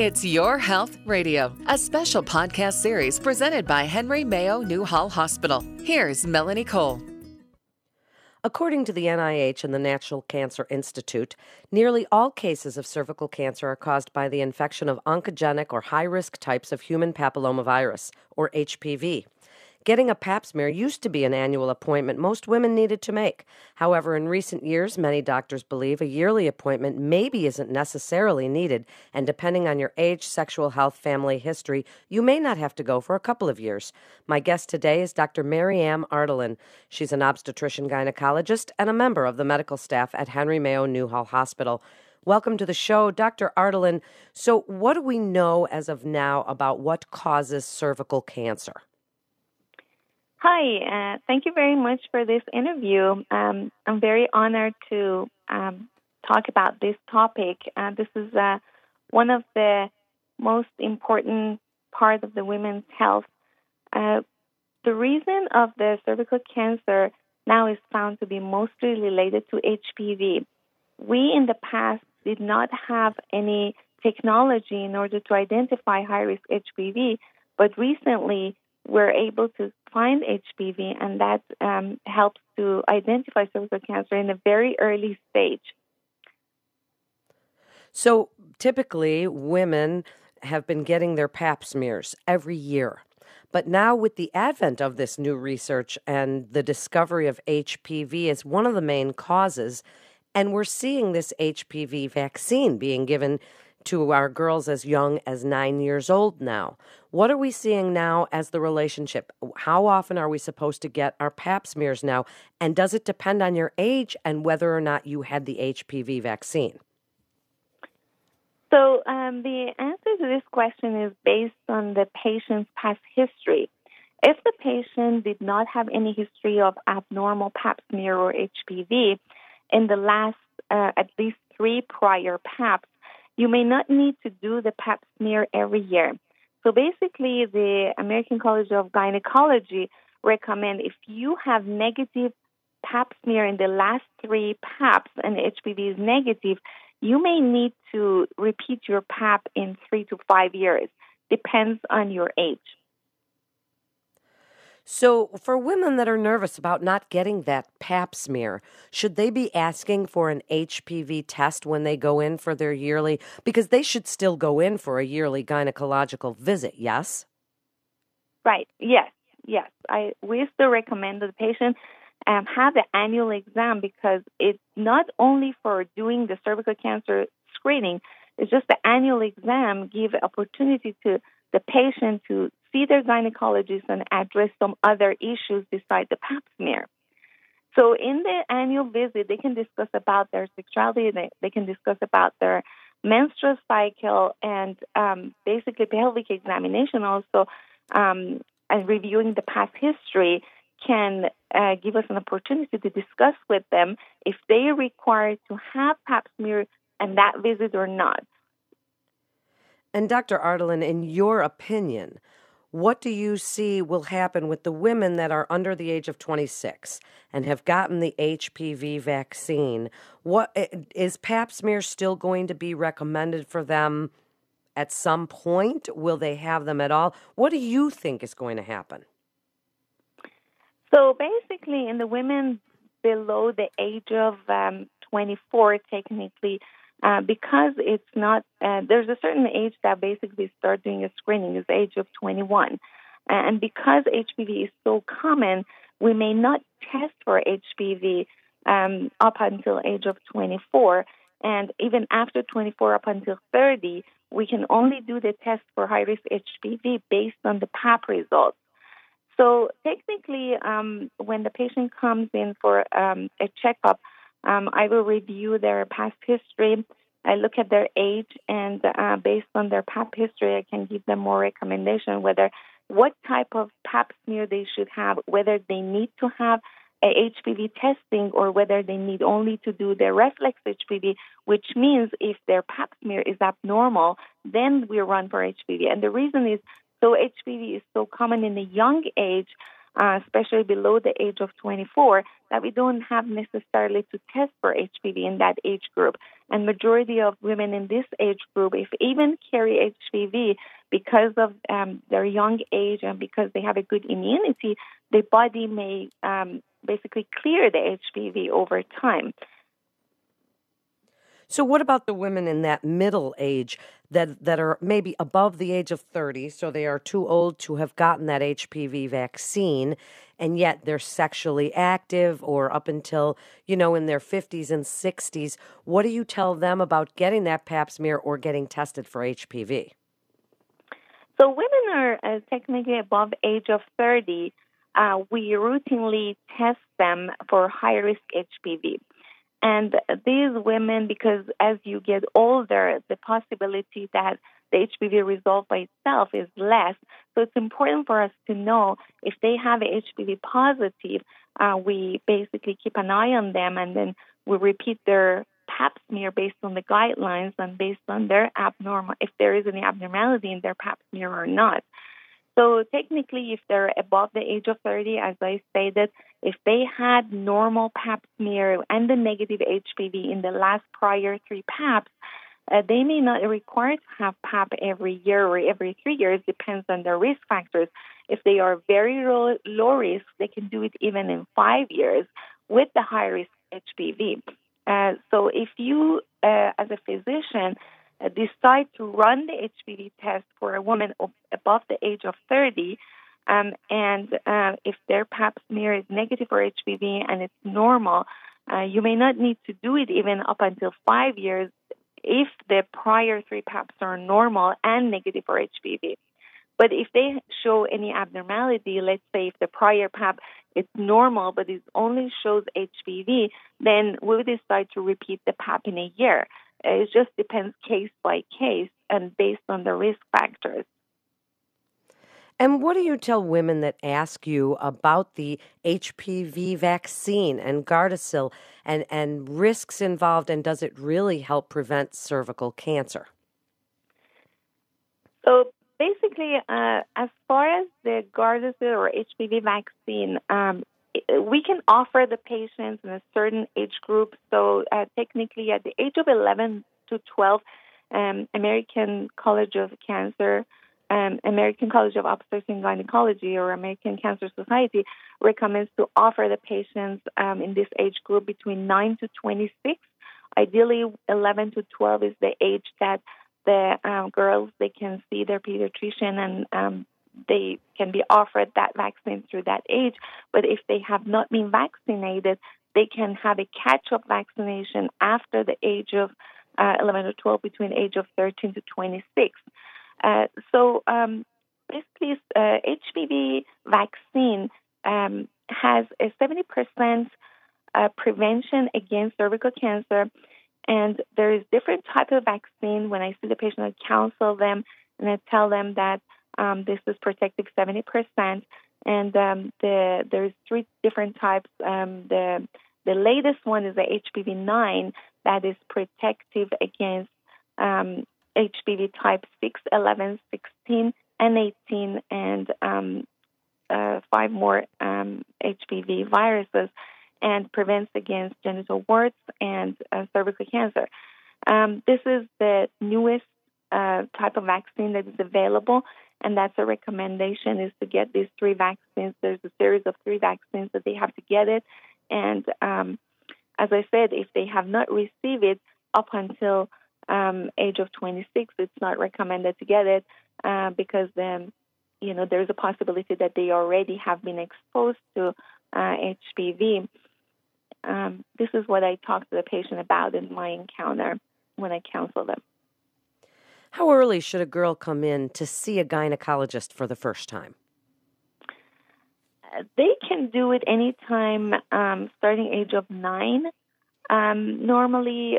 It's Your Health Radio, a special podcast series presented by Henry Mayo Newhall Hospital. Here's Melanie Cole. According to the NIH and the National Cancer Institute, nearly all cases of cervical cancer are caused by the infection of oncogenic or high risk types of human papillomavirus, or HPV. Getting a pap smear used to be an annual appointment most women needed to make. However, in recent years, many doctors believe a yearly appointment maybe isn't necessarily needed, and depending on your age, sexual health, family history, you may not have to go for a couple of years. My guest today is Dr. Mariam Ardalan. She's an obstetrician gynecologist and a member of the medical staff at Henry Mayo Newhall Hospital. Welcome to the show, Dr. Ardalan. So, what do we know as of now about what causes cervical cancer? Hi, uh, thank you very much for this interview. Um, I'm very honored to um, talk about this topic. Uh, this is uh, one of the most important parts of the women's health. Uh, the reason of the cervical cancer now is found to be mostly related to HPV. We in the past did not have any technology in order to identify high risk HPV, but recently we're able to find HPV, and that um, helps to identify cervical cancer in a very early stage. So typically, women have been getting their pap smears every year. But now, with the advent of this new research and the discovery of HPV as one of the main causes, and we're seeing this HPV vaccine being given to our girls as young as nine years old now. What are we seeing now as the relationship? How often are we supposed to get our pap smears now? And does it depend on your age and whether or not you had the HPV vaccine? So, um, the answer to this question is based on the patient's past history. If the patient did not have any history of abnormal pap smear or HPV in the last uh, at least three prior PAPs, you may not need to do the pap smear every year. So basically, the American College of Gynecology recommend if you have negative pap smear in the last three paps and HPV is negative, you may need to repeat your pap in three to five years. Depends on your age. So, for women that are nervous about not getting that pap smear, should they be asking for an HPV test when they go in for their yearly? Because they should still go in for a yearly gynecological visit, yes? Right, yes, yes. I, we still recommend the patient um, have the annual exam because it's not only for doing the cervical cancer screening, it's just the annual exam give opportunity to the patient to see their gynecologist and address some other issues besides the pap smear. So in the annual visit, they can discuss about their sexuality, they, they can discuss about their menstrual cycle, and um, basically pelvic examination also, um, and reviewing the past history can uh, give us an opportunity to discuss with them if they require to have pap smear and that visit or not. And Dr. Ardalan, in your opinion, what do you see will happen with the women that are under the age of 26 and have gotten the HPV vaccine? What is pap smear still going to be recommended for them at some point? Will they have them at all? What do you think is going to happen? So basically, in the women below the age of um, 24, technically, uh, because it's not, uh, there's a certain age that basically start doing a screening, is age of 21. And because HPV is so common, we may not test for HPV um, up until age of 24. And even after 24 up until 30, we can only do the test for high risk HPV based on the PAP results. So technically, um, when the patient comes in for um, a checkup, um, I will review their past history. I look at their age, and uh, based on their PAP history, I can give them more recommendation whether what type of PAP smear they should have, whether they need to have a HPV testing or whether they need only to do their reflex HPV, which means if their pap smear is abnormal, then we run for HPV. And the reason is so HPV is so common in a young age, uh, especially below the age of 24, that we don't have necessarily to test for HPV in that age group. And majority of women in this age group, if even carry HPV because of um, their young age and because they have a good immunity, the body may um, basically clear the HPV over time. So, what about the women in that middle age that, that are maybe above the age of 30? So, they are too old to have gotten that HPV vaccine, and yet they're sexually active or up until, you know, in their 50s and 60s. What do you tell them about getting that pap smear or getting tested for HPV? So, women are uh, technically above age of 30. Uh, we routinely test them for high risk HPV. And these women, because as you get older, the possibility that the HPV resolve by itself is less. So it's important for us to know if they have HPV positive, uh, we basically keep an eye on them and then we repeat their pap smear based on the guidelines and based on their abnormal, if there is any abnormality in their pap smear or not. So technically, if they're above the age of 30, as I stated, if they had normal pap smear and the negative HPV in the last prior three PAPs, uh, they may not require to have PAP every year or every three years, depends on their risk factors. If they are very low, low risk, they can do it even in five years with the high risk HPV. Uh, so if you, uh, as a physician, decide to run the HPV test for a woman above the age of 30, um, and uh, if their pap smear is negative for HPV and it's normal, uh, you may not need to do it even up until five years if the prior three PAPs are normal and negative for HPV. But if they show any abnormality, let's say if the prior PAP is normal but it only shows HPV, then we decide to repeat the PAP in a year. It just depends case by case and based on the risk factors. And what do you tell women that ask you about the HPV vaccine and Gardasil and, and risks involved, and does it really help prevent cervical cancer? So basically, uh, as far as the Gardasil or HPV vaccine, um, we can offer the patients in a certain age group. So uh, technically, at the age of 11 to 12, um, American College of Cancer um, American College of Obstetrics and Gynecology or American Cancer Society recommends to offer the patients um, in this age group between 9 to 26. Ideally, 11 to 12 is the age that the um, girls they can see their pediatrician and um, they can be offered that vaccine through that age. But if they have not been vaccinated, they can have a catch-up vaccination after the age of uh, 11 or 12, between age of 13 to 26. Uh, so um, basically, uh, HPV vaccine um, has a 70% uh, prevention against cervical cancer, and there is different type of vaccine. When I see the patient, I counsel them and I tell them that um, this is protective 70%, and um, the there's three different types. Um, the the latest one is the HPV 9 that is protective against um, HPV type 6, 11, 16, and 18, and um, uh, five more um, HPV viruses, and prevents against genital warts and uh, cervical cancer. This is the newest uh, type of vaccine that is available, and that's a recommendation is to get these three vaccines. There's a series of three vaccines that they have to get it, and um, as I said, if they have not received it up until um, age of 26, it's not recommended to get it uh, because then, you know, there's a possibility that they already have been exposed to uh, HPV. Um, this is what I talk to the patient about in my encounter when I counsel them. How early should a girl come in to see a gynecologist for the first time? Uh, they can do it anytime um, starting age of nine. Um, normally,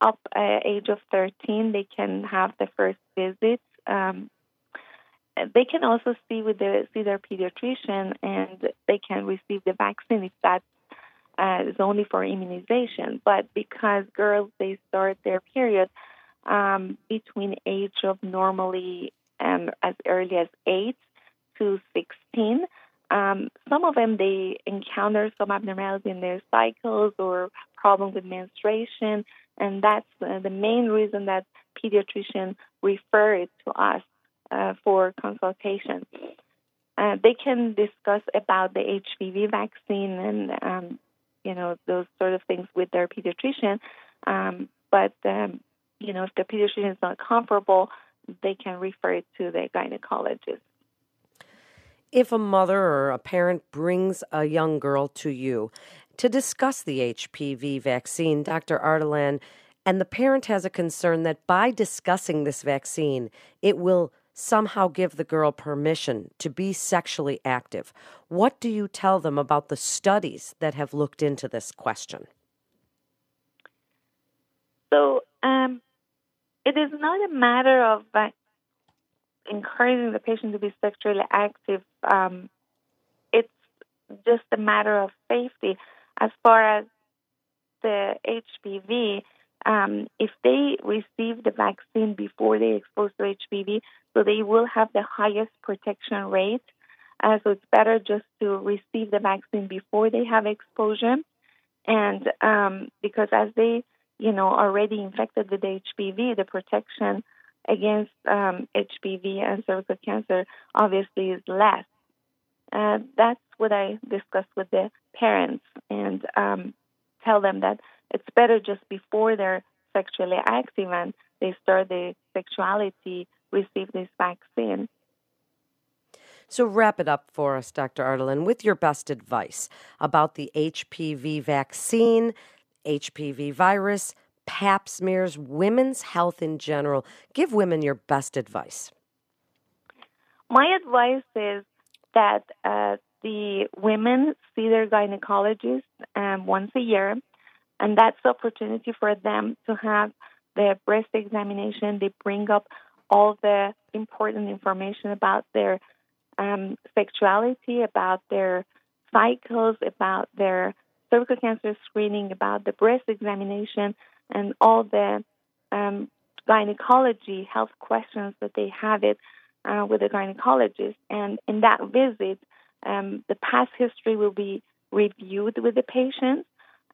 up uh, age of 13, they can have the first visit. Um, they can also see with the see their pediatrician, and they can receive the vaccine if that uh, is only for immunization. But because girls they start their period um, between age of normally um, as early as eight to 16, um, some of them they encounter some abnormality in their cycles or problem with menstruation, and that's uh, the main reason that pediatrician refer it to us uh, for consultation. Uh, they can discuss about the HPV vaccine and um, you know those sort of things with their pediatrician, um, but um, you know if the pediatrician is not comfortable, they can refer it to the gynecologist. If a mother or a parent brings a young girl to you to discuss the HPV vaccine, Dr. Ardalan, and the parent has a concern that by discussing this vaccine, it will somehow give the girl permission to be sexually active. What do you tell them about the studies that have looked into this question? So, it is not a matter of uh, encouraging the patient to be sexually active. Um, it's just a matter of safety. As far as the HPV, um, if they receive the vaccine before they expose to HPV, so they will have the highest protection rate. Uh, so it's better just to receive the vaccine before they have exposure, and um, because as they, you know, already infected with HPV, the protection against um, HPV and cervical cancer obviously is less. Uh, that's what I discuss with the parents and um, tell them that it's better just before they're sexually active and they start their sexuality, receive this vaccine. So, wrap it up for us, Dr. Ardalan, with your best advice about the HPV vaccine, HPV virus, pap smears, women's health in general. Give women your best advice. My advice is that uh, the women see their gynecologist um, once a year, and that's the opportunity for them to have their breast examination. They bring up all the important information about their um, sexuality, about their cycles, about their cervical cancer screening, about the breast examination, and all the um, gynecology health questions that they have it uh, with the gynecologist. And in that visit, um, the past history will be reviewed with the patient,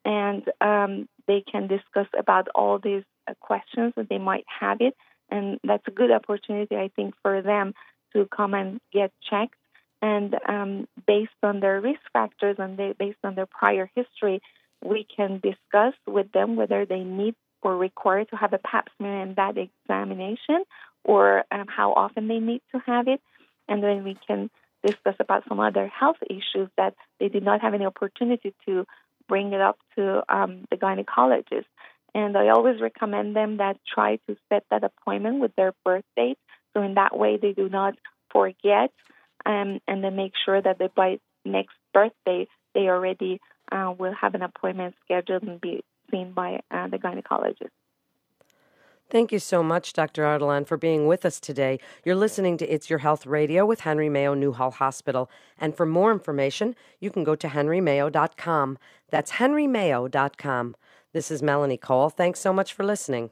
and um, they can discuss about all these uh, questions that they might have it. And that's a good opportunity, I think, for them to come and get checked. And um, based on their risk factors and they, based on their prior history, we can discuss with them whether they need or require to have a pap smear and that examination or um, how often they need to have it. And then we can discuss about some other health issues that they did not have any opportunity to bring it up to um, the gynecologist. And I always recommend them that try to set that appointment with their birth date. So in that way, they do not forget um, and then make sure that they, by next birthday, they already uh, will have an appointment scheduled and be seen by uh, the gynecologist. Thank you so much, Dr. Ardalan, for being with us today. You're listening to It's Your Health Radio with Henry Mayo Newhall Hospital. And for more information, you can go to henrymayo.com. That's henrymayo.com. This is Melanie Cole. Thanks so much for listening.